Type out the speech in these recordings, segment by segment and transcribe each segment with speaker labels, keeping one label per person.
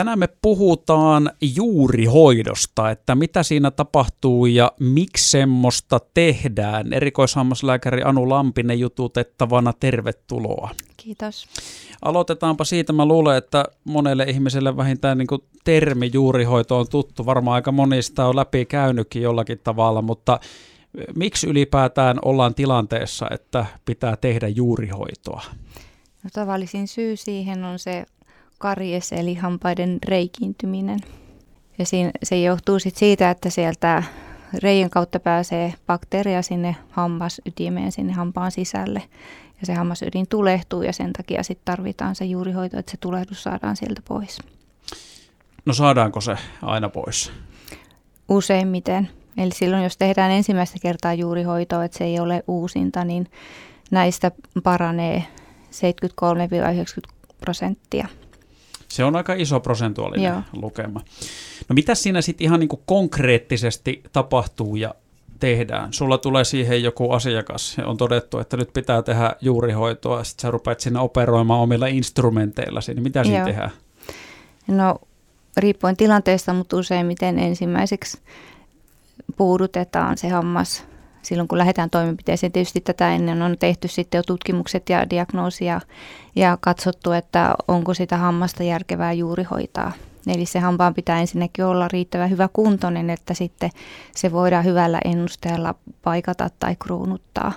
Speaker 1: Tänään me puhutaan juurihoidosta, että mitä siinä tapahtuu ja miksi semmoista tehdään. Erikoishammaslääkäri Anu Lampinen jututettavana, tervetuloa.
Speaker 2: Kiitos.
Speaker 1: Aloitetaanpa siitä. Mä luulen, että monelle ihmiselle vähintään niin kuin termi juurihoito on tuttu. Varmaan aika monista on läpi käynytkin jollakin tavalla, mutta miksi ylipäätään ollaan tilanteessa, että pitää tehdä juurihoitoa?
Speaker 2: No, tavallisin syy siihen on se karies eli hampaiden reikiintyminen. Ja siinä, se johtuu sit siitä, että sieltä reijän kautta pääsee bakteeria sinne hammasytimeen, sinne hampaan sisälle. Ja se hammasydin tulehtuu ja sen takia sitten tarvitaan se juurihoito, että se tulehdus saadaan sieltä pois.
Speaker 1: No saadaanko se aina pois?
Speaker 2: Useimmiten. Eli silloin, jos tehdään ensimmäistä kertaa juurihoitoa, että se ei ole uusinta, niin näistä paranee 73-90 prosenttia.
Speaker 1: Se on aika iso prosentuaalinen Joo. lukema. No mitä siinä sitten ihan niinku konkreettisesti tapahtuu ja tehdään? Sulla tulee siihen joku asiakas ja on todettu, että nyt pitää tehdä juurihoitoa ja sitten sä rupeat sinne operoimaan omilla instrumenteilla. Niin mitä siinä tehdään?
Speaker 2: No riippuen tilanteesta, mutta useimmiten ensimmäiseksi puudutetaan se hammas silloin, kun lähdetään toimenpiteeseen. Tietysti tätä ennen on tehty sitten jo tutkimukset ja diagnoosia ja katsottu, että onko sitä hammasta järkevää juuri hoitaa. Eli se hampaan pitää ensinnäkin olla riittävän hyvä kuntoinen, että sitten se voidaan hyvällä ennusteella paikata tai kruunuttaa.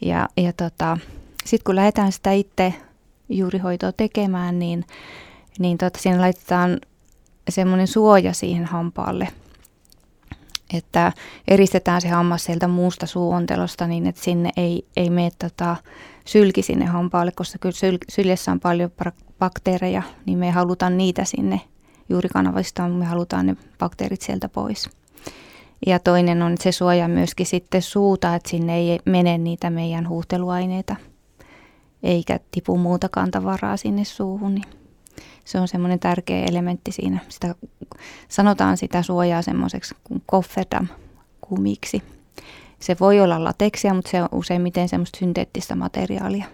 Speaker 2: Ja, ja tota, sitten kun lähdetään sitä itse juurihoitoa tekemään, niin, niin tota, siinä laitetaan semmoinen suoja siihen hampaalle – että eristetään se hammas sieltä muusta suuontelosta niin, että sinne ei, ei mene tota sylki sinne hampaalle, koska kyllä syl, syljessä on paljon bakteereja, niin me halutaan niitä sinne juurikanavista, me halutaan ne bakteerit sieltä pois. Ja toinen on, että se suojaa myöskin sitten suuta, että sinne ei mene niitä meidän huuhteluaineita, eikä tipu muutakaan tavaraa sinne suuhun. Niin se on semmoinen tärkeä elementti siinä. Sitä, sanotaan sitä suojaa semmoiseksi kuin kofferdam kumiksi. Se voi olla lateksia, mutta se on useimmiten semmoista synteettistä materiaalia,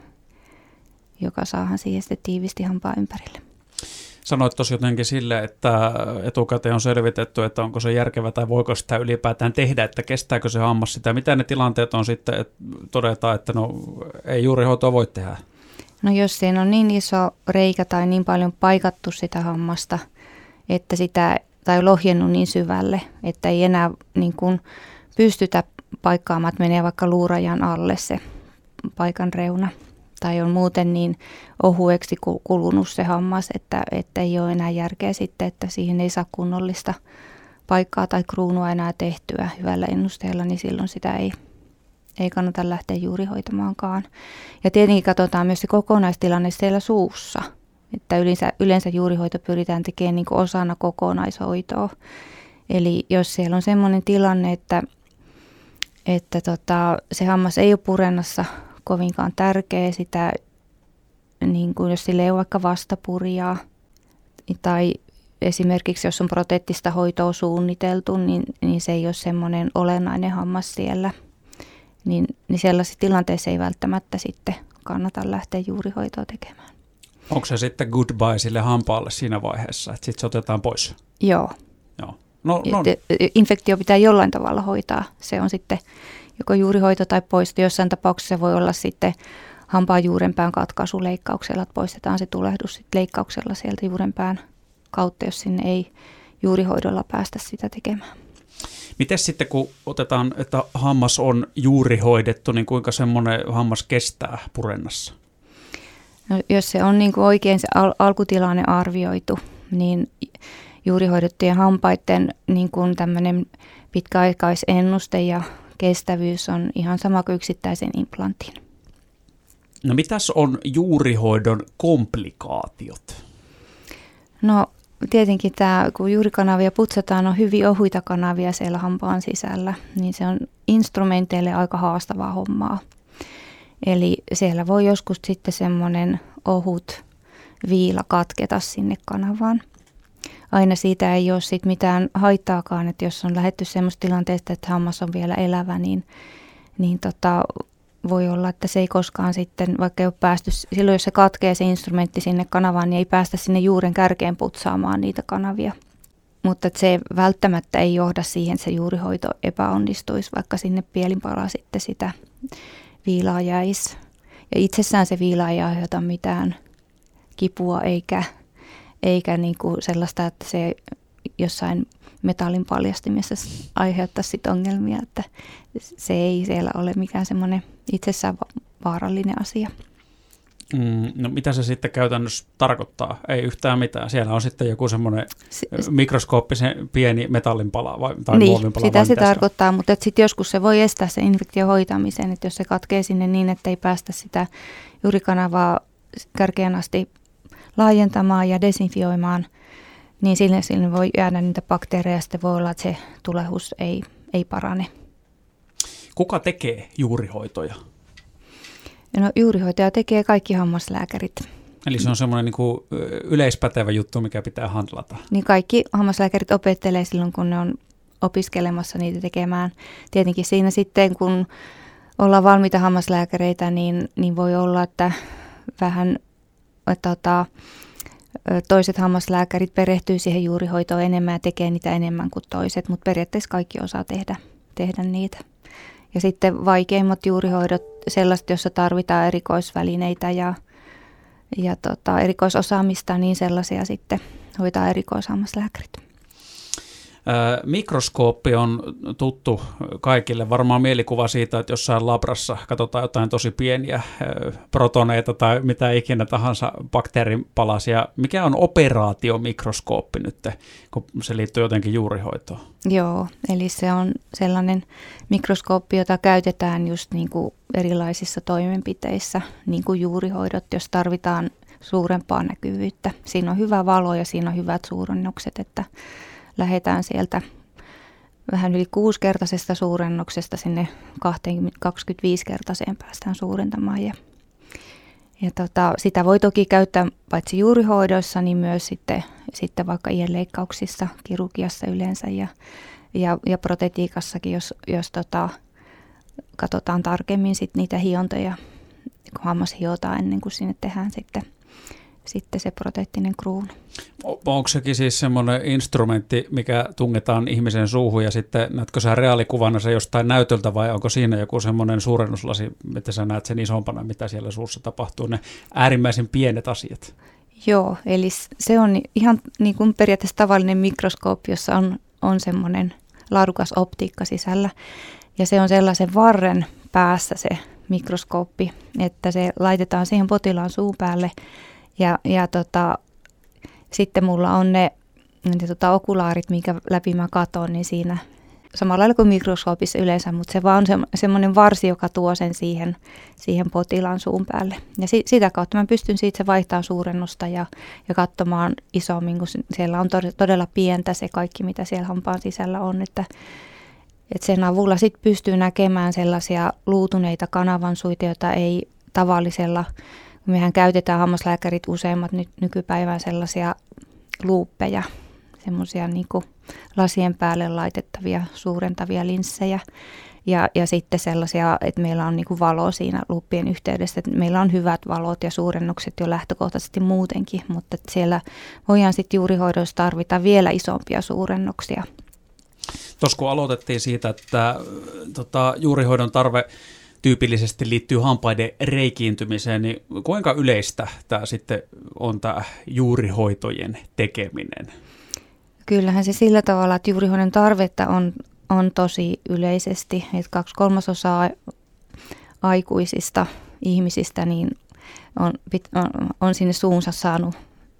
Speaker 2: joka saahan siihen sitten tiivisti hampaa ympärille.
Speaker 1: Sanoit tosi jotenkin sille, että etukäteen on selvitetty, että onko se järkevä tai voiko sitä ylipäätään tehdä, että kestääkö se hammas sitä. Mitä ne tilanteet on sitten, että todetaan, että no ei juuri hoitoa voi tehdä?
Speaker 2: No jos siinä on niin iso reikä tai niin paljon paikattu sitä hammasta, että sitä, tai lohjennut niin syvälle, että ei enää niin kuin pystytä paikkaamaan, että menee vaikka luurajan alle se paikan reuna. Tai on muuten niin ohueksi kulunut se hammas, että, että ei ole enää järkeä sitten, että siihen ei saa kunnollista paikkaa tai kruunua enää tehtyä hyvällä ennusteella, niin silloin sitä ei, ei kannata lähteä juuri hoitamaankaan. Ja tietenkin katsotaan myös se kokonaistilanne siellä suussa, että yleensä, yleensä juurihoito pyritään tekemään niin osana kokonaishoitoa. Eli jos siellä on sellainen tilanne, että, että tota, se hammas ei ole purennassa kovinkaan tärkeä, sitä, niin kuin jos sille ei ole vaikka vastapurjaa, tai esimerkiksi jos on proteettista hoitoa suunniteltu, niin, niin se ei ole semmoinen olennainen hammas siellä – niin, niin sellaisessa tilanteessa ei välttämättä sitten kannata lähteä juurihoitoa tekemään.
Speaker 1: Onko se sitten goodbye sille hampaalle siinä vaiheessa, että sitten se otetaan pois?
Speaker 2: Joo.
Speaker 1: Joo.
Speaker 2: No, no. Infektio pitää jollain tavalla hoitaa. Se on sitten joko juurihoito tai poisto. Jossain tapauksessa voi olla sitten hampaan juurenpään katkaisu leikkauksella, että poistetaan se tulehdus sitten leikkauksella sieltä juurenpään kautta, jos sinne ei juurihoidolla päästä sitä tekemään.
Speaker 1: Miten sitten, kun otetaan, että hammas on juuri hoidettu, niin kuinka semmoinen hammas kestää purennassa?
Speaker 2: No, jos se on niin kuin oikein se al- alkutilanne arvioitu, niin juuri hoidettujen hampaiden niin kuin tämmöinen pitkäaikaisennuste ja kestävyys on ihan sama kuin yksittäisen implantin.
Speaker 1: No mitäs on juurihoidon komplikaatiot?
Speaker 2: No tietenkin tämä, kun juurikanavia putsataan, on hyvin ohuita kanavia siellä hampaan sisällä, niin se on instrumenteille aika haastavaa hommaa. Eli siellä voi joskus sitten semmoinen ohut viila katketa sinne kanavaan. Aina siitä ei ole sit mitään haittaakaan, että jos on lähetty semmoista tilanteesta, että hammas on vielä elävä, niin, niin tota, voi olla, että se ei koskaan sitten, vaikka ei ole päästy, silloin jos se katkee se instrumentti sinne kanavaan, niin ei päästä sinne juuren kärkeen putsaamaan niitä kanavia. Mutta se välttämättä ei johda siihen, että se juurihoito epäonnistuisi, vaikka sinne pielinpala sitten sitä viilaa jäisi. Ja itsessään se viila ei aiheuta mitään kipua eikä, eikä niin kuin sellaista, että se jossain metallin paljastimessa aiheuttaisi sit ongelmia, että se ei siellä ole mikään semmoinen itsessään vaarallinen asia.
Speaker 1: Mm, no mitä se sitten käytännössä tarkoittaa? Ei yhtään mitään. Siellä on sitten joku semmoinen si- mikroskooppisen pieni metallinpala vai, tai
Speaker 2: niin, sitä se tarkoittaa, mutta sitten joskus se voi estää sen infektion hoitamisen, että jos se katkee sinne niin, että ei päästä sitä juurikanavaa kärkeen asti laajentamaan ja desinfioimaan, niin sille, sille voi jäädä niitä bakteereja ja sitten voi olla, että se tulehus ei, ei parane.
Speaker 1: Kuka tekee juurihoitoja?
Speaker 2: No juurihoitaja tekee kaikki hammaslääkärit.
Speaker 1: Eli se on semmoinen niin kuin yleispätevä juttu, mikä pitää handlata.
Speaker 2: Niin kaikki hammaslääkärit opettelee silloin, kun ne on opiskelemassa niitä tekemään. Tietenkin siinä sitten, kun ollaan valmiita hammaslääkäreitä, niin, niin voi olla, että vähän että, tota, toiset hammaslääkärit perehtyy siihen juurihoitoon enemmän ja tekee niitä enemmän kuin toiset, mutta periaatteessa kaikki osaa tehdä, tehdä niitä. Ja sitten vaikeimmat juurihoidot, sellaiset, joissa tarvitaan erikoisvälineitä ja, ja tota, erikoisosaamista, niin sellaisia sitten hoitaa erikoishammaslääkärit.
Speaker 1: Mikroskooppi on tuttu kaikille. Varmaan mielikuva siitä, että jossain labrassa katsotaan jotain tosi pieniä protoneita tai mitä ikinä tahansa bakteeripalasia. Mikä on operaatiomikroskooppi nyt, kun se liittyy jotenkin juurihoitoon?
Speaker 2: Joo, eli se on sellainen mikroskooppi, jota käytetään just niin kuin erilaisissa toimenpiteissä, niin kuin juurihoidot, jos tarvitaan suurempaa näkyvyyttä. Siinä on hyvä valo ja siinä on hyvät suurennukset, että lähdetään sieltä vähän yli kuusikertaisesta suurennuksesta sinne 25-kertaiseen päästään suurentamaan. Ja, ja tota, sitä voi toki käyttää paitsi juurihoidoissa, niin myös sitten, sitten vaikka ienleikkauksissa, kirurgiassa yleensä ja, ja, ja protetiikassakin, jos, jos tota, katsotaan tarkemmin sit niitä hiontoja, kun hammas hiotaan ennen kuin sinne tehdään sitten – sitten se proteettinen kruunu.
Speaker 1: Onko sekin siis semmoinen instrumentti, mikä tungetaan ihmisen suuhun ja sitten näetkö sä reaalikuvana se jostain näytöltä vai onko siinä joku semmoinen suurennuslasi, että sä näet sen isompana, mitä siellä suussa tapahtuu, ne äärimmäisen pienet asiat?
Speaker 2: Joo, eli se on ihan niin kuin periaatteessa tavallinen mikroskooppi, jossa on, on semmoinen laadukas optiikka sisällä ja se on sellaisen varren päässä se mikroskooppi, että se laitetaan siihen potilaan suun päälle ja, ja tota, sitten mulla on ne, ne tota, okulaarit, minkä läpi mä katon, niin siinä samalla lailla kuin mikroskoopissa yleensä, mutta se vaan on se, semmoinen varsi, joka tuo sen siihen, siihen potilaan suun päälle. Ja si, sitä kautta mä pystyn siitä se vaihtaa suurennusta ja, ja katsomaan isommin, kun siellä on todella pientä se kaikki, mitä siellä hampaan sisällä on, että, että sen avulla sitten pystyy näkemään sellaisia luutuneita kanavansuita, joita ei tavallisella Mehän käytetään hammaslääkärit useimmat nyt nykypäivän sellaisia luuppeja, semmoisia niin lasien päälle laitettavia suurentavia linssejä. Ja, ja sitten sellaisia, että meillä on niin valo siinä luuppien yhteydessä, että meillä on hyvät valot ja suurennukset jo lähtökohtaisesti muutenkin, mutta siellä voidaan sitten juurihoidossa tarvita vielä isompia suurennuksia.
Speaker 1: Tuossa kun aloitettiin siitä, että tota, juurihoidon tarve tyypillisesti liittyy hampaiden reikiintymiseen, niin kuinka yleistä tämä sitten on tämä juurihoitojen tekeminen?
Speaker 2: Kyllähän se sillä tavalla, että juurihoidon tarvetta on, on tosi yleisesti, että kaksi kolmasosaa aikuisista ihmisistä niin on, on, on sinne suunsa saanut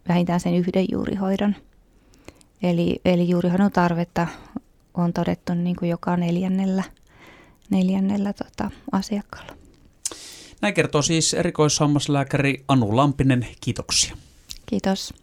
Speaker 2: vähintään sen yhden juurihoidon. Eli, eli juurihoidon tarvetta on todettu niin kuin joka neljännellä neljännellä tota, asiakkaalla.
Speaker 1: Näin kertoo siis erikoishammaslääkäri Anu Lampinen. Kiitoksia.
Speaker 2: Kiitos.